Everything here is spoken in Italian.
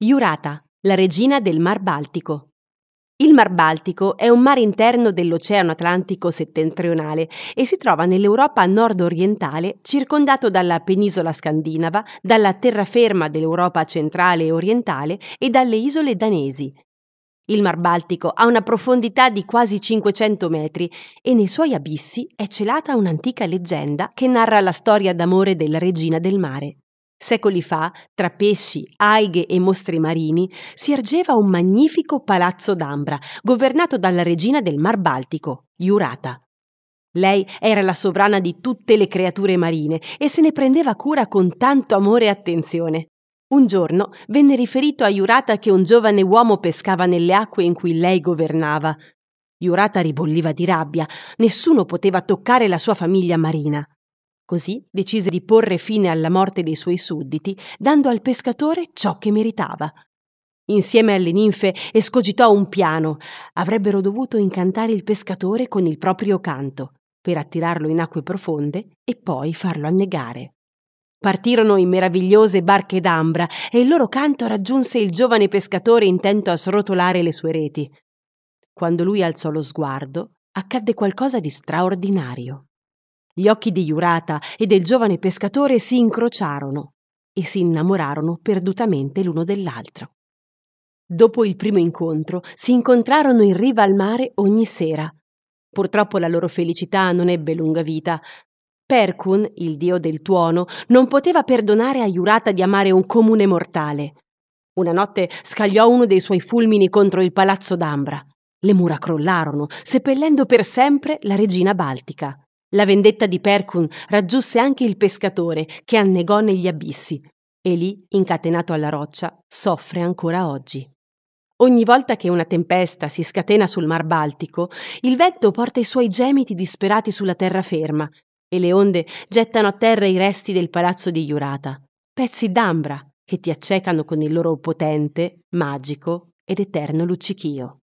Jurata, la regina del Mar Baltico. Il Mar Baltico è un mare interno dell'Oceano Atlantico settentrionale e si trova nell'Europa nord-orientale, circondato dalla penisola scandinava, dalla terraferma dell'Europa centrale e orientale e dalle isole danesi. Il Mar Baltico ha una profondità di quasi 500 metri e nei suoi abissi è celata un'antica leggenda che narra la storia d'amore della regina del mare. Secoli fa, tra pesci, alghe e mostri marini, si ergeva un magnifico palazzo d'ambra, governato dalla regina del Mar Baltico, Jurata. Lei era la sovrana di tutte le creature marine e se ne prendeva cura con tanto amore e attenzione. Un giorno venne riferito a Jurata che un giovane uomo pescava nelle acque in cui lei governava. Jurata ribolliva di rabbia, nessuno poteva toccare la sua famiglia marina. Così decise di porre fine alla morte dei suoi sudditi, dando al pescatore ciò che meritava. Insieme alle ninfe escogitò un piano. Avrebbero dovuto incantare il pescatore con il proprio canto, per attirarlo in acque profonde e poi farlo annegare. Partirono in meravigliose barche d'ambra e il loro canto raggiunse il giovane pescatore intento a srotolare le sue reti. Quando lui alzò lo sguardo, accadde qualcosa di straordinario. Gli occhi di Jurata e del giovane pescatore si incrociarono e si innamorarono perdutamente l'uno dell'altro. Dopo il primo incontro si incontrarono in riva al mare ogni sera. Purtroppo la loro felicità non ebbe lunga vita. Perkun, il dio del tuono, non poteva perdonare a Jurata di amare un comune mortale. Una notte scagliò uno dei suoi fulmini contro il palazzo d'Ambra. Le mura crollarono, seppellendo per sempre la regina baltica. La vendetta di Perkun raggiunse anche il pescatore che annegò negli abissi e lì, incatenato alla roccia, soffre ancora oggi. Ogni volta che una tempesta si scatena sul Mar Baltico, il vento porta i suoi gemiti disperati sulla terraferma e le onde gettano a terra i resti del palazzo di Jurata, pezzi d'ambra che ti accecano con il loro potente, magico ed eterno luccichio.